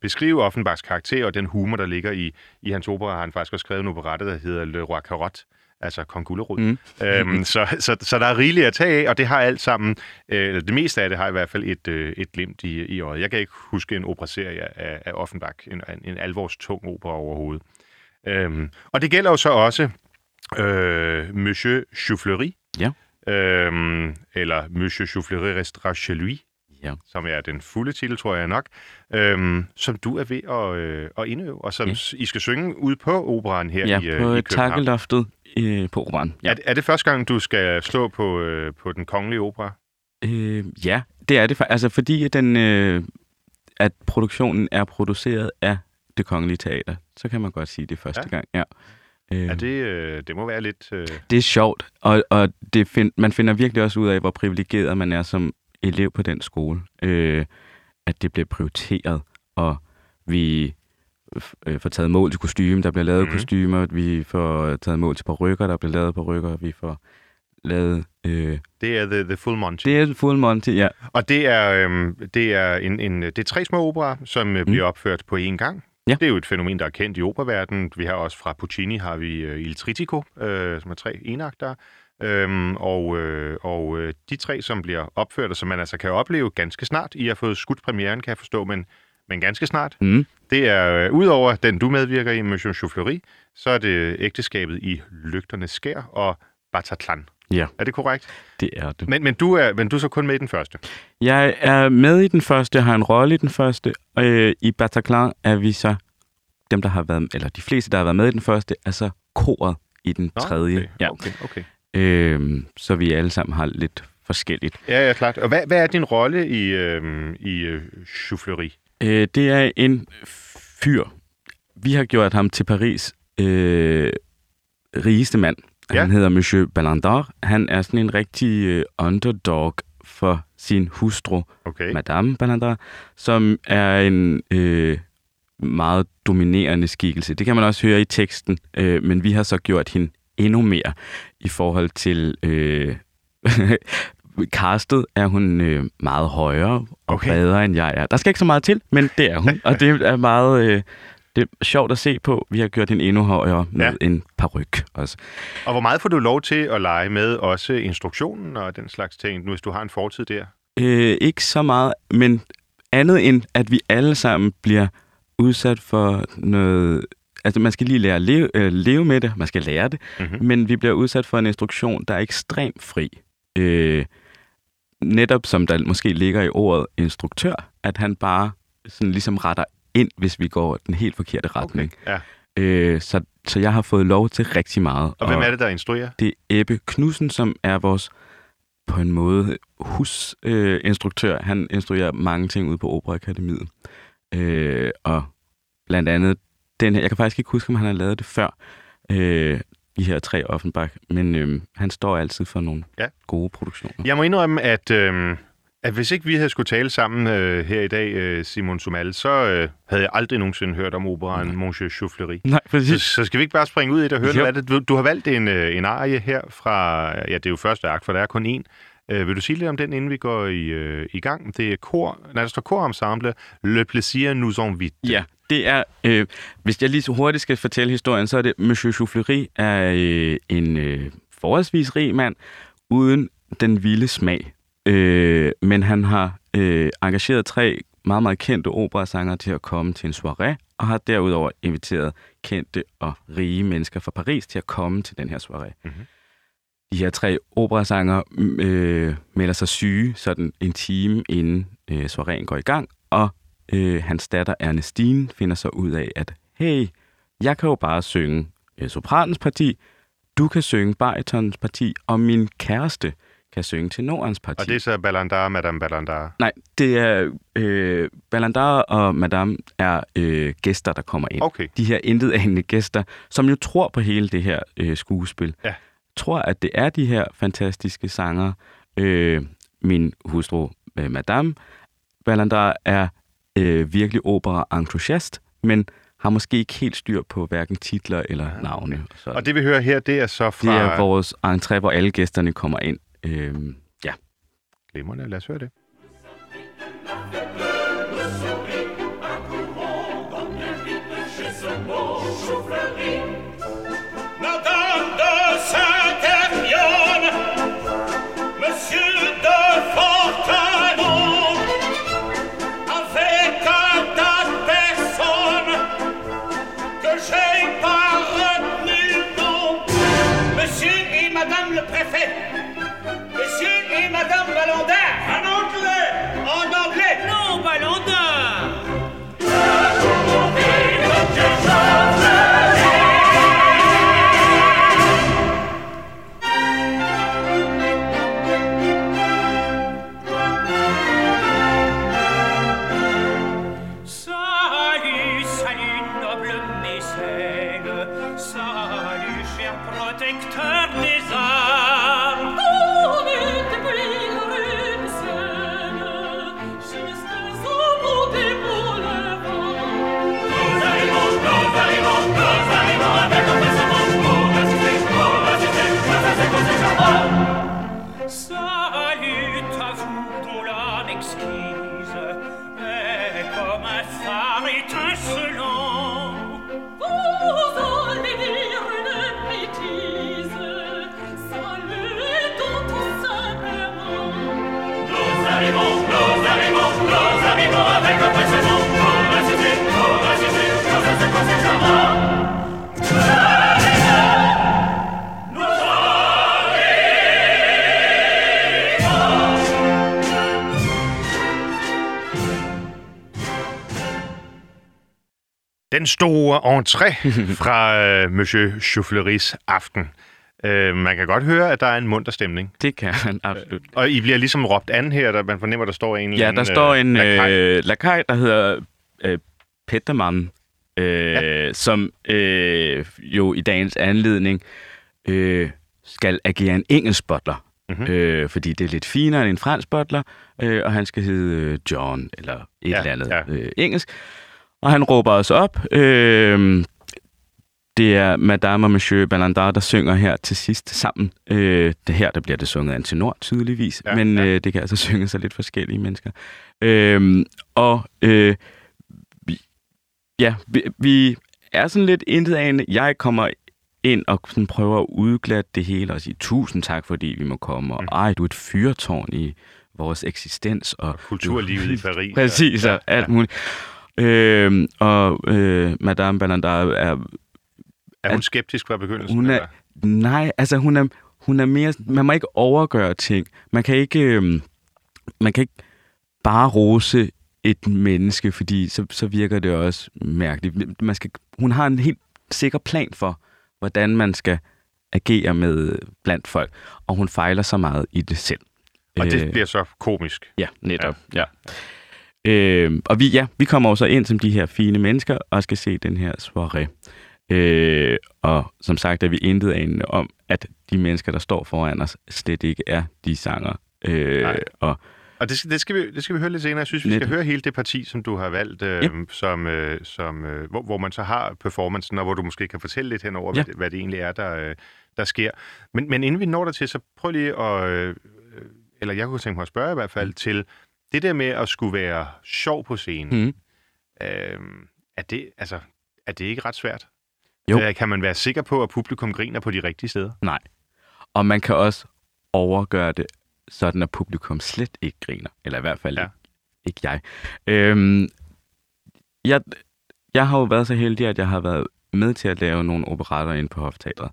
beskrive Offenbachs karakter og den humor, der ligger i, i hans opera, har han faktisk også skrevet en operette, der hedder Le Roi Carotte, altså Kong Gulerod. Mm. Øhm, så, så, så der er rigeligt at tage af, og det har alt sammen, øh, det meste af det har i hvert fald et, øh, et glimt i, i øjet. Jeg kan ikke huske en operaserie af, af Offenbach, en, en, en alvorstung opera overhovedet. Øhm, og det gælder jo så også øh, Monsieur Choufleury, Ja. øhm, eller Monsieur Soufflerie restera chez lui, Ja. som er den fulde titel, tror jeg nok, øhm, som du er ved at, øh, at indøve, og som Ja. ja. I skal synge ude på operan her Ja, i, øh, på i København. takkeloftet øh, på operan. Ja. Er, er det første gang, du skal stå på, øh, på den kongelige opera? Øh, ja, det er det. Altså fordi den, øh, at produktionen er produceret af det kongelige teater, så kan man godt sige det første Ja. gang. Ja. Øh, Er det, øh, det må være lidt... Øh, det er sjovt, og, og det find, man finder virkelig også ud af, hvor privilegeret man er som elev på den skole. Øh, at det bliver prioriteret, og vi øh, får taget mål til kostume, der bliver lavet mm-hmm. kostymer, vi får taget mål til rykker, der bliver lavet rykker, vi får lavet... Øh, det er the, the Full Monty. det er full monty, ja. Og det er, øhm, det er, en, en, det er tre små operer, som øh, bliver opført på én gang. Ja. Det er jo et fænomen, der er kendt i operaverdenen. Vi har også fra Puccini har vi øh, Il Tritico, øh, som er tre enagter. Øhm, og øh, og øh, de tre, som bliver opført, og som man altså kan opleve ganske snart. I har fået skudt premieren, kan jeg forstå, men, men ganske snart. Mm. Det er, øh, udover den, du medvirker i, Monsieur Chauffeury, så er det ægteskabet i Lygternes Skær og Bataclan. Ja, Er det korrekt? det er det. Men, men, du er, men du er så kun med i den første. Jeg er med i den første, har en rolle i den første, og øh, i Bataclan er vi så dem, der har været, eller de fleste, der har været med i den første, er så koret i den Nå, tredje. Okay, Ja. okay, okay. Øhm, så vi alle sammen har lidt forskelligt. Ja, ja, klart. Og hvad, hvad er din rolle i, øhm, i øh, Chauffeury? Øh, det er en fyr. Vi har gjort ham til Paris øh, rigeste mand. Ja. Han hedder Monsieur Ballandar. Han er sådan en rigtig øh, underdog for sin hustru, Okay. Madame Ballandar, som er en øh, meget dominerende skikkelse. Det kan man også høre i teksten, øh, men vi har så gjort hende endnu mere i forhold til... Øh, castet er hun øh, meget højere og Okay. bredere, end jeg er. Der skal ikke så meget til, men det er hun. Og det er meget øh, det er sjovt at se på. Vi har gjort hende endnu højere med ja. en paryk også. Og hvor meget får du lov til at lege med også instruktionen og den slags ting, nu hvis du har en fortid der? Øh, ikke så meget, men andet end, at vi alle sammen bliver udsat for noget... Altså, man skal lige lære at leve, øh, leve med det, man skal lære det, Mhm. men vi bliver udsat for en instruktion, der er ekstremt fri. Øh, netop som der måske ligger i ordet instruktør, at han bare sådan ligesom retter ind, hvis vi går den helt forkerte retning. Ja. Øh, så, så jeg har fået lov til rigtig meget. Og hvem er det, der instruerer? Det er Ebbe Knudsen, som er vores på en måde husinstruktør. Øh, instruktør. han instruerer mange ting ude på Operaakademiet. Øh, og blandt andet den her, jeg kan faktisk ikke huske, om han har lavet det før, øh, de her tre Offenbach, men øh, han står altid for nogle Ja. gode produktioner. Jeg må indrømme, at, øh, at hvis ikke vi havde skulle tale sammen øh, her i dag, øh, Simon Sumal, så øh, havde jeg aldrig nogensinde hørt om operaen Monsieur Chauffeury. Nej, Så, præcis. så skal vi ikke bare springe ud i det og høre Jo. af det? Du, du har valgt en, øh, en arie her fra, ja, det er jo første akt, for der er kun én. Øh, vil du sige lidt om den, inden vi går i, øh, i gang? Det er kor, nej, der står korensemble, Le Plaisir nous invite. Ja, det er, øh, hvis jeg lige så hurtigt skal fortælle historien, så er det, Monsieur Chauffeury er øh, en øh, forholdsvis rig mand, uden den vilde smag. Øh, men han har øh, engageret tre meget, meget kendte operasanger til at komme til en soirée, og har derudover inviteret kendte og rige mennesker fra Paris til at komme til den her soirée. Mhm. De her tre operasanger øh, melder sig syge sådan en time inden øh, soiréen går i gang, og øh, hans datter Ernestine finder så ud af, at hey, jeg kan jo bare synge øh, sopranens parti, du kan synge baritons parti, og min kæreste kan synge tenorens parti. Og det er så Ballandar, Madame Ballandar. Nej, det er øh, Ballandar og Madame er øh, gæster, der kommer ind. Okay. De her intetanende gæster, som jo tror på hele det her øh, skuespil. Ja. Tror, at det er de her fantastiske sanger. Øh, min hustru, øh, Madame Ballandar, er øh, virkelig opera-entusiast, men har måske ikke helt styr på hverken titler eller navne. Så Og det vi hører her, det er så fra... det er vores entré, hvor alle gæsterne kommer ind. Øh, ja. Glimrende, lad os høre det. Den store entré fra øh, Monsieur Chauffleuris aften. Øh, man kan godt høre, at der er en munter stemning. Det kan man absolut. Og I bliver ligesom råbt an her, der man fornemmer, der står en Ja, anden... der står en lakaj. øh, lakaj, der hedder øh, Pettermann, øh, ja. som øh, jo i dagens anledning øh, skal agere en engelsk butler. Mm-hmm. Øh, fordi det er lidt finere end en fransk butler, øh, og han skal hedde øh, John, eller et Ja, eller andet ja. øh, engelsk. Og han råber os op. Øh, det er Madame og Monsieur Ballandar, der synger her til sidst sammen. Øh, det her, der bliver det sunget af en tenor, tydeligvis. Ja, Ja, men ja. Øh, det kan altså synges af lidt forskellige mennesker. Øh, og øh, vi, ja, vi, vi er sådan lidt intet Jeg kommer ind og sådan prøver at udglatte det hele og sige tusind tak, fordi vi må komme. Og ej, du er et fyrtårn i vores eksistens. Og Kulturlivet i Paris. Præcis, og alt muligt. Øhm, og øh, Madame Ballandar er Er hun skeptisk fra begyndelsen? hun er, eller? nej, altså hun er, hun er mere, man må ikke overgøre ting. Man kan ikke, øhm, man kan ikke bare rose et menneske, fordi så, så virker det også mærkeligt. Man skal, hun har en helt sikker plan for, hvordan man skal agere med blandt folk, og hun fejler så meget i det selv. Og det Øh, bliver så komisk. Ja, netop. Ja. ja. Øh, og vi, ja, vi kommer jo så ind som de her fine mennesker og skal se den her soirée. Øh, og som sagt er vi intet anende om, at de mennesker, der står foran os, slet ikke er de sanger. Øh, Nej. og Og det skal, det, skal vi, det skal vi høre lidt senere. Jeg synes, vi skal Netop. høre hele det parti, som du har valgt, øh, Ja. som, øh, som, øh, hvor, hvor man så har performancen, og hvor du måske kan fortælle lidt henover, Ja. hvad, det, hvad det egentlig er, der, øh, der sker. Men, men inden vi når der til, så prøv lige at... Øh, eller jeg kunne tænke mig at spørge i hvert fald, mm. til det der med at skulle være sjov på scenen. mm, Øh, er, det, altså, er det ikke ret svært? Jo. Øh, kan man være sikker på, at publikum griner på de rigtige steder? nej. Og man kan også overgøre det, sådan at publikum slet ikke griner. Eller i hvert fald Ja. ikke, ikke jeg. Øhm, jeg. Jeg har jo været så heldig, at jeg har været med til at lave nogle operater ind på Hofteatret.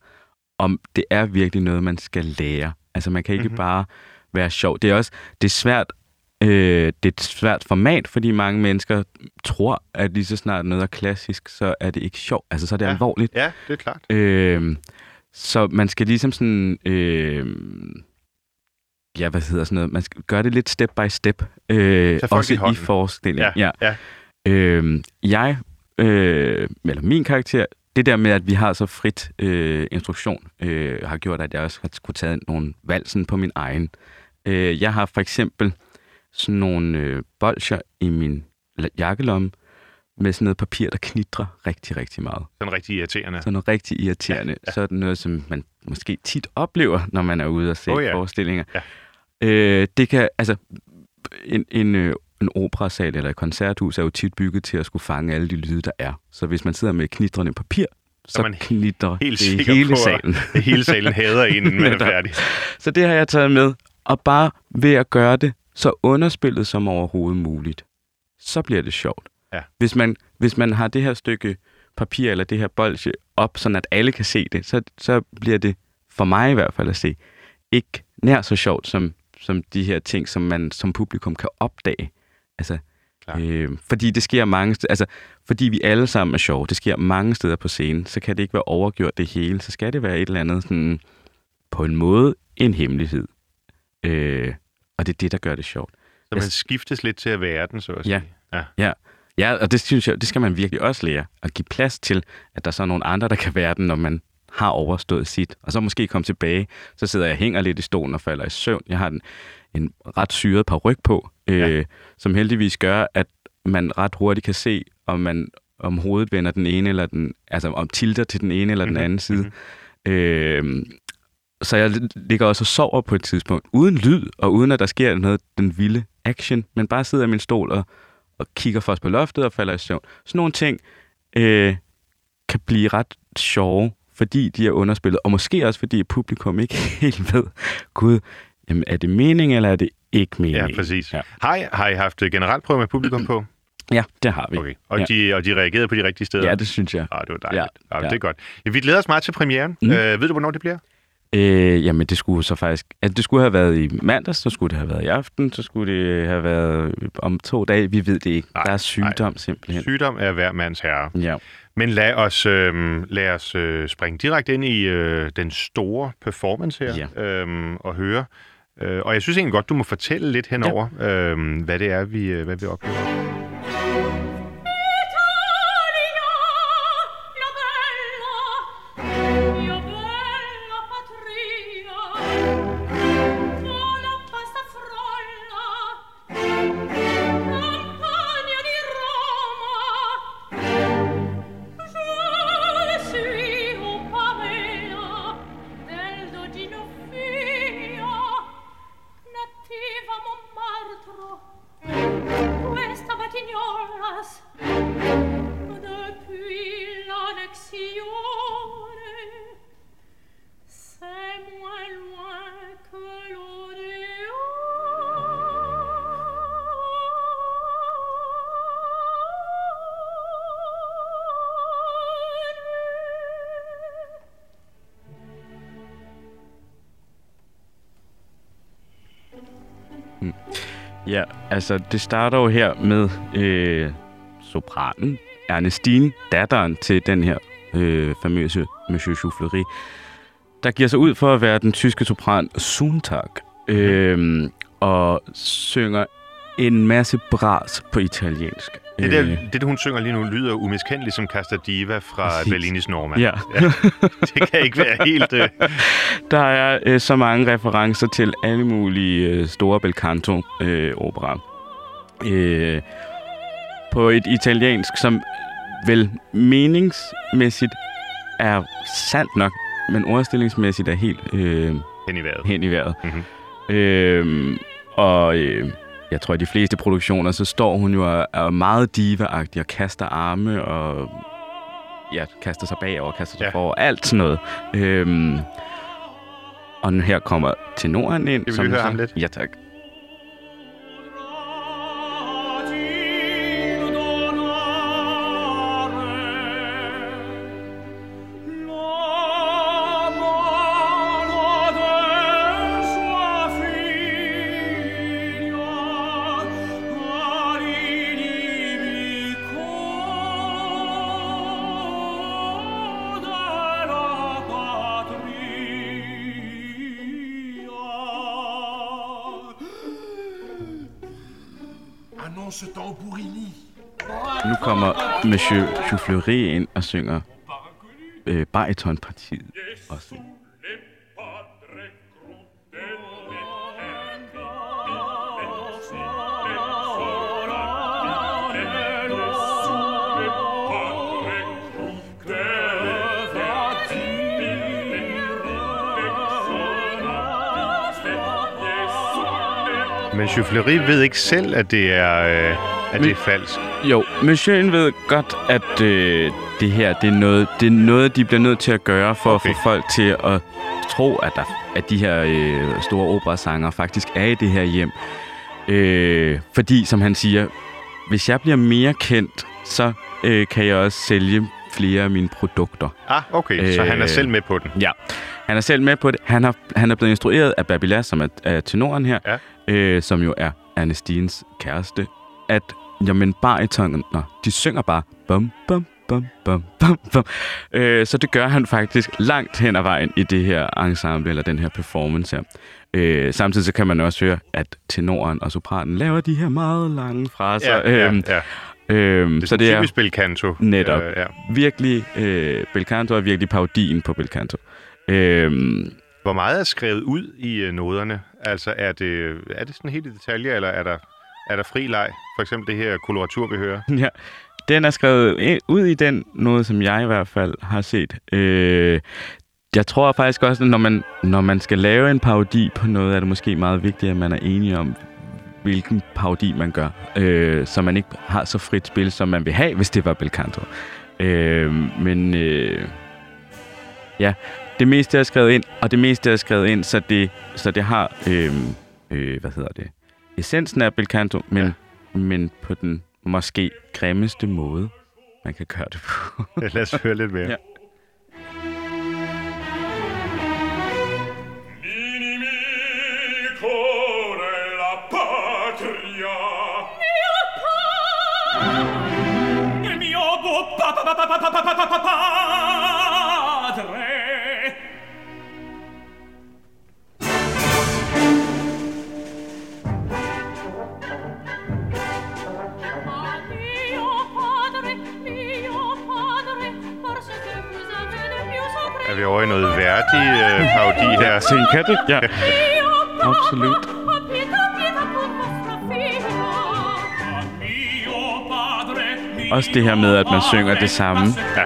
Om det er virkelig noget, man skal lære. Altså man kan ikke Mhm. mm-hmm. bare være sjov. Det er også det er svært, øh, det er et svært format, fordi mange mennesker tror, at lige så snart noget er klassisk, så er det ikke sjovt. Altså så er det Ja. ja. alvorligt. Ja, det er klart. Øh, så man skal ligesom sådan... Øh, ja, hvad hedder sådan noget? Man skal gøre det lidt step by step. Øh, også i i, forestillingen. Ja, ja. Øh, jeg, øh, eller min karakter, det der med, at vi har så frit øh, instruktion, øh, har gjort, at jeg også har skulle tage nogle valg sådan på min egen. Øh, jeg har for eksempel sådan nogle øh, bolcher i min jakkelomme, med sådan noget papir, der knitrer rigtig, rigtig meget. Sådan rigtig irriterende. Sådan noget rigtig irriterende. Ja, ja. Sådan noget, som man måske tit oplever, når man er ude og se Oh ja. forestillinger. Ja. Øh, det kan, altså, en, en, øh, en operasal eller et koncerthus er jo tit bygget til at skulle fange alle de lyde, der er. Så hvis man sidder med knitrende papir, så man knitrer Helt det hele på, salen. hele salen hader en, inden man er færdig. Så det har jeg taget med. Og bare ved at gøre det så underspillet som overhovedet muligt, så bliver det sjovt. Ja. Hvis, man, hvis man har det her stykke papir eller det her bolsje op, sådan at alle kan se det, så, så bliver det, for mig i hvert fald at se, ikke nær så sjovt som, som de her ting, som man som publikum kan opdage. Altså, Klart. øh, fordi det sker mange steder, altså, fordi vi alle sammen er sjove, det sker mange steder på scenen, så kan det ikke være overgjort det hele, så skal det være et eller andet sådan, på en måde, en hemmelighed. Øh, og det er det, der gør det sjovt. Så man skiftes lidt til at være den, så at Ja. sige. Ja. Ja, ja og det synes jeg, det skal man virkelig også lære. At give plads til, at der så er nogle andre, der kan være den, når man har overstået sit, og så måske komme tilbage, så sidder jeg og hænger lidt i stolen og falder i søvn. Jeg har en, en ret syret par ryg på, øh, ja. som heldigvis gør, at man ret hurtigt kan se, om man om hovedet vender den ene eller den, altså om tilter til den ene eller den Mhm, anden side. Mm-hmm. Øh, så jeg ligger også og sover på et tidspunkt, uden lyd, og uden at der sker noget, den vilde action, men bare sidder i min stol og, og kigger først på loftet og falder i søvn. Sådan nogle ting øh, kan blive ret sjove, fordi de er underspillet, og måske også fordi publikum ikke helt ved, gud, jamen, er det mening, eller er det ikke mening? Ja, præcis. Ja, Har, I, har I haft øh, generalprøve med publikum på? ja det har vi. Okay. Og, ja. de, og de reagerede på de rigtige steder? ja, det synes jeg. Ah, det var dejligt. Ja, Ja, ja, ja. Det er godt. Ja, vi glæder os meget til premieren. Mm. Øh, ved du, hvornår det bliver? Øh, jamen, det skulle så faktisk... Altså, det skulle have været i mandags, så skulle det have været i aften, så skulle det have været om to dage. Vi ved det ikke. Nej, der er sygdom simpelthen. Sygdom er hver mands herre. Ja. Men lad os, øh, lad os øh, springe direkte ind i øh, den store performance her Ja. øh, og høre. Øh, og jeg synes egentlig godt, du må fortælle lidt henover, ja. øh, hvad det er, vi, øh, hvad vi oplever. Altså det starter jo her med øh, sopranen Ernestine, datteren til den her øh, famøse Monsieur Choufleury, der giver sig ud for at være den tyske sopran Sontag, øh, og synger en masse bras på italiensk. Det, der, Øh, det, hun synger lige nu, lyder umiskendeligt som Casta Diva fra Præcis. Bellinis Norma. Ja. Det kan ikke være helt... Øh, Der er øh, så mange referencer til alle mulige øh, store bel canto øh, opera. Øh, på et italiensk, som vel meningsmæssigt er sandt nok, men ordstillingsmæssigt er helt øh, hen i vejret. hen i vejret. Mhm. Øh, og øh, jeg tror, at de fleste produktioner, så står hun jo og er meget diva og kaster arme og ja, kaster sig bagover, kaster sig Ja. forover, alt sådan noget. Øhm, og nu her kommer tenoren ind. vi som lige høre ham lidt? Ja, tak. Monsieur Choufleury ind og synger øh, baritonpartiet også. Men Choufleury ved ikke selv, at det er, øh, at det er falsk. Jo, Monsieuren ved godt, at øh, det her det er, noget, det er noget, de bliver nødt til at gøre for okay. At få folk til at tro, at, der, at de her øh, store operasanger faktisk er i det her hjem. Øh, fordi, som han siger, hvis jeg bliver mere kendt, så øh, kan jeg også sælge flere af mine produkter. Ah, okay, så han er Øh, selv med på den. Ja, han er selv med på det. Han, har, han er blevet instrueret af Babila, som er, er tenoren her, Ja. øh, som jo er Ernestines kæreste, at jamen, baritonen, nå, de synger bare bum, bum, bum, bum, bum, bum. Øh, så det gør han faktisk langt hen ad vejen i det her ensemble, eller den her performance her. Øh, samtidig så kan man også høre, at tenoren og sopranen laver de her meget lange fraser. Ja, ja, øhm, ja. Øhm, Det er så det er typisk bel canto. Netop. Øh, ja. virkelig, øh, bel canto er virkelig parodien på bel canto. Øhm, Hvor meget er skrevet ud i øh, noderne? Altså, er det, er det sådan helt i detaljer, eller er der, er der fri leg? For eksempel det her koloratur, vi hører. ja, den er skrevet øh, ud i den noget, som jeg i hvert fald har set. Øh, jeg tror faktisk også, at når man, når man skal lave en parodi på noget, er det måske meget vigtigt, at man er enige om, hvilken parodi man gør. Øh, så man ikke har så frit spil, som man vil have, hvis det var Belcanto. Øh, men øh, ja, det meste er skrevet ind, og det meste er skrevet ind, så det, så det har, øh, øh, hvad hedder det, essensen af Belcanto, men, ja. men på den måske grimmeste måde, man kan gøre det på. Lad os høre lidt mere. Ja. Vostra figlia. Mio padre, mio Også det her med, at man synger det samme Ja.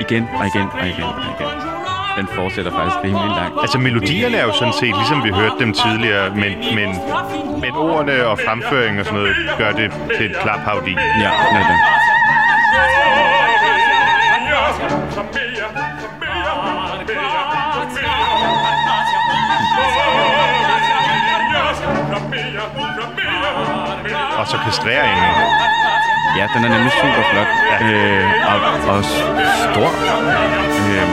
igen og igen og igen og igen. Den fortsætter faktisk rimelig langt. Altså, melodierne er jo sådan set, ligesom vi hørte dem tidligere, men, men, men ordene og fremføringen og sådan noget gør det til et klar parodi. Ja, netop. Og så kastreringen. Ja, den er nemlig super flot. Øh, og, og stor. Øh,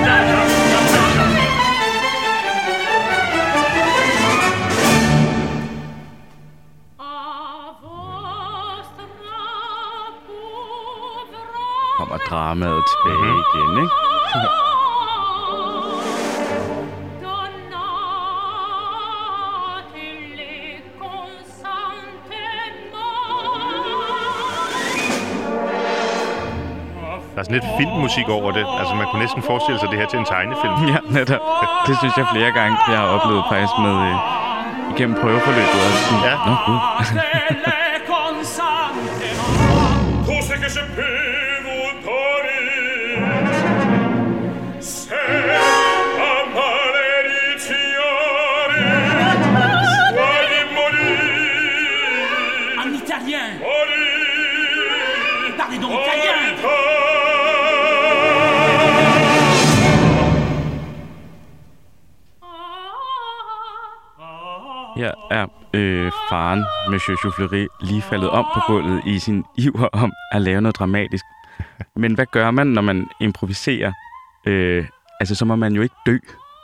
kommer dramaet tilbage igen, ikke? sådan lidt filmmusik over det. Altså, man kunne næsten forestille sig det her til en tegnefilm. Ja, netop. Det synes jeg flere gange, jeg har oplevet faktisk med øh, igennem prøveforløbet. Og sådan, Ja. Nå, gud. Her er øh, faren, Monsieur Soufflery, lige faldet om på gulvet i sin iver om at lave noget dramatisk. Men hvad gør man, når man improviserer? Øh, altså, så må man jo ikke dø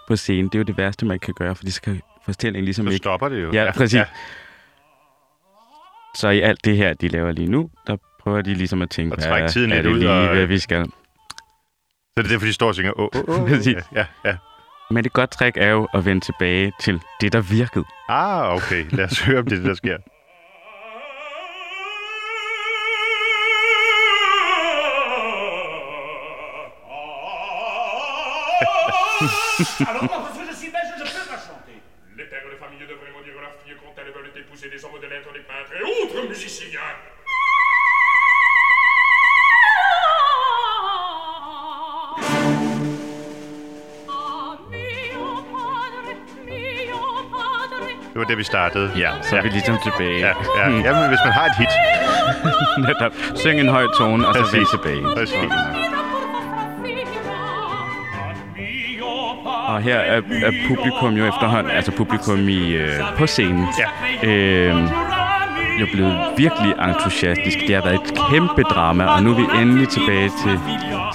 på scenen. Det er jo det værste, man kan gøre, fordi så kan fortællingen ligesom Så ikke... stopper det jo. Ja, præcis. Så i alt det her, de laver lige nu, der prøver de ligesom at tænke, Og trække hvad tiden er lidt det ud lige, og- hvad vi skal. Så det er derfor, de står og synger, åh, åh, åh. Præcis. Ja, ja. Men et godt trick er jo at vende tilbage til det, der virkede. Ah, okay. Lad os høre, om det er det, der sker. var det, vi startede. Ja, så er vi ligesom tilbage. Ja, ja. Jamen, hvis man har et hit. Netop. Syng en høj tone, og så Præcis. vend tilbage. Præcis. Og her er, er publikum jo efterhånden, altså publikum i, øh, på scenen, Ja. øh, jo blevet virkelig entusiastisk. Det har været et kæmpe drama, og nu er vi endelig tilbage til,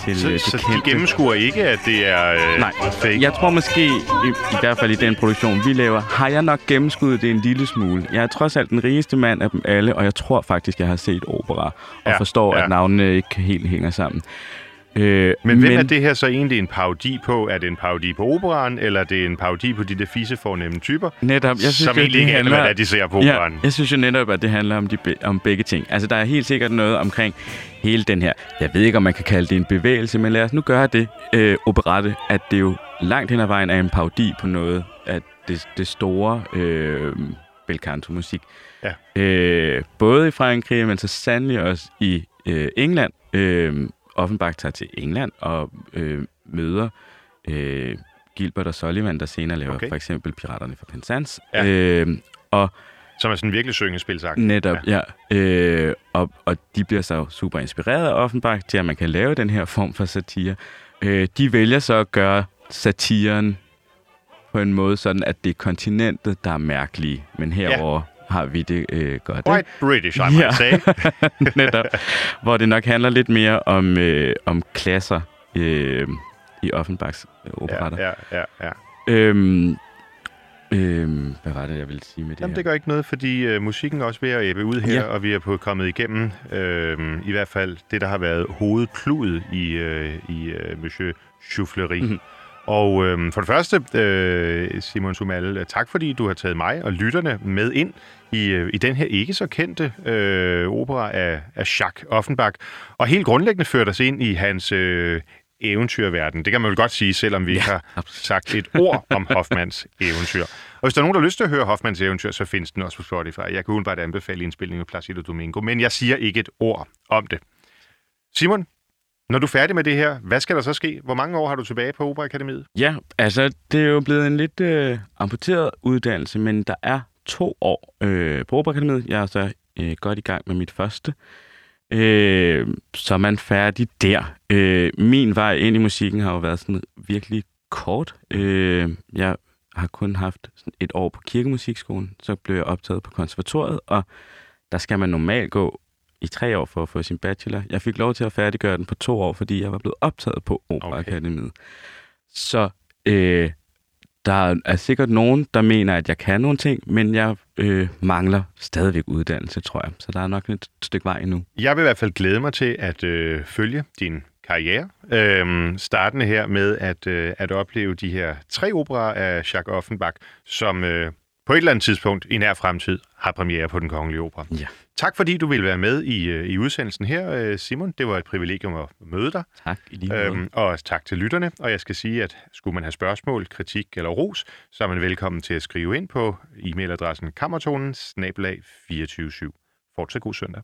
til Så, øh, så det de gennemskuer ikke, at det er øh, Nej, fake? jeg tror måske, i, i hvert fald i den produktion, vi laver, har jeg nok gennemskuddet det en lille smule. Jeg er trods alt den rigeste mand af dem alle, og jeg tror faktisk, jeg har set opera, og Ja, forstår, ja. at navnene ikke helt hænger sammen. Øh, Men hvem er det her så egentlig en parodi på? Er det en parodi på operan, eller er det en parodi på de der fise fornemme typer, Netop, jeg synes, som jo, egentlig ikke aner, handler- hvad de ser på Ja, operan? jeg synes jo netop, at det handler om, de om begge ting. Altså, der er helt sikkert noget omkring hele den her... Jeg ved ikke, om man kan kalde det en bevægelse, men lad os nu gøre det øh, operette, at det jo langt hen ad vejen er en parodi på noget af det, det store øh, bel canto-musik. Ja. Øh, både i Frankrig, men så sandelig også i øh, England. Øh, Offenbach tager til England og øh, møder øh, Gilbert og Sullivan, der senere laver Okay. for eksempel Piraterne fra Penzance. Ja. Øh, og Som er sådan virkelig syngespilsagt. Netop, ja. ja. Øh, og, og de bliver så super inspireret af Offenbach til, at man kan lave den her form for satire. Øh, de vælger så at gøre satiren på en måde sådan, at det er kontinentet, der er mærkelige. Men herover har vi det øh, godt. White British, I might Ja. say. Netop. Hvor det nok handler lidt mere om, øh, om klasser øh, i Offenbachs øh, operetter. ja, ja, ja, ja. Øhm, øhm, hvad var det, jeg ville sige med det Jamen, her? det gør ikke noget, fordi øh, musikken er også ved at æbbe ud her, Ja. og vi er på kommet igennem øh, i hvert fald det, der har været hovedkludet i, øh, i øh, Monsieur Chouflerie. Mhm. Mm-hmm. Og øh, for det første, øh, Simon Sumal, øh, tak fordi du har taget mig og lytterne med ind i, øh, i den her ikke så kendte øh, opera af, af Jacques Offenbach. Og helt grundlæggende ført os ind i hans øh, eventyrverden. Det kan man vel godt sige, selvom vi ikke har sagt et ord om Hoffmans eventyr. Og hvis der er nogen, der har lyst til at høre Hoffmans eventyr, så findes den også på Spotify. Jeg kan udenbart anbefale indspilningen af Placido Domingo, men jeg siger ikke et ord om det. Simon, når du er færdig med det her, hvad skal der så ske? Hvor mange år har du tilbage på Operaakademiet? Ja, altså det er jo blevet en lidt øh, amputeret uddannelse, men der er to år øh, på Operakademiet. Jeg er så øh, godt i gang med mit første. Øh, så er man færdig der. Øh, min vej ind i musikken har jo været sådan virkelig kort. Øh, jeg har kun haft sådan et år på kirkemusikskolen, så blev jeg optaget på konservatoriet, og der skal man normalt gå i tre år for at få sin bachelor. Jeg fik lov til at færdiggøre den på to år, fordi jeg var blevet optaget på Operaakademiet. Så øh, der er sikkert nogen, der mener, at jeg kan nogle ting, men jeg øh, mangler stadigvæk uddannelse, tror jeg. Så der er nok et stykke vej endnu. Jeg vil i hvert fald glæde mig til at øh, følge din karriere. Øhm, startende her med at, øh, at opleve de her tre operer af Jacques Offenbach, som øh, på et eller andet tidspunkt i nær fremtid har premiere på Den Kongelige Opera. Ja. Tak fordi du ville være med i, øh, i udsendelsen her, øh, Simon. Det var et privilegium at møde dig. Tak i lige måde. Øhm, og tak til lytterne. Og jeg skal sige, at skulle man have spørgsmål, kritik eller ros, så er man velkommen til at skrive ind på e-mailadressen kammertonen 247 Fortsat god søndag.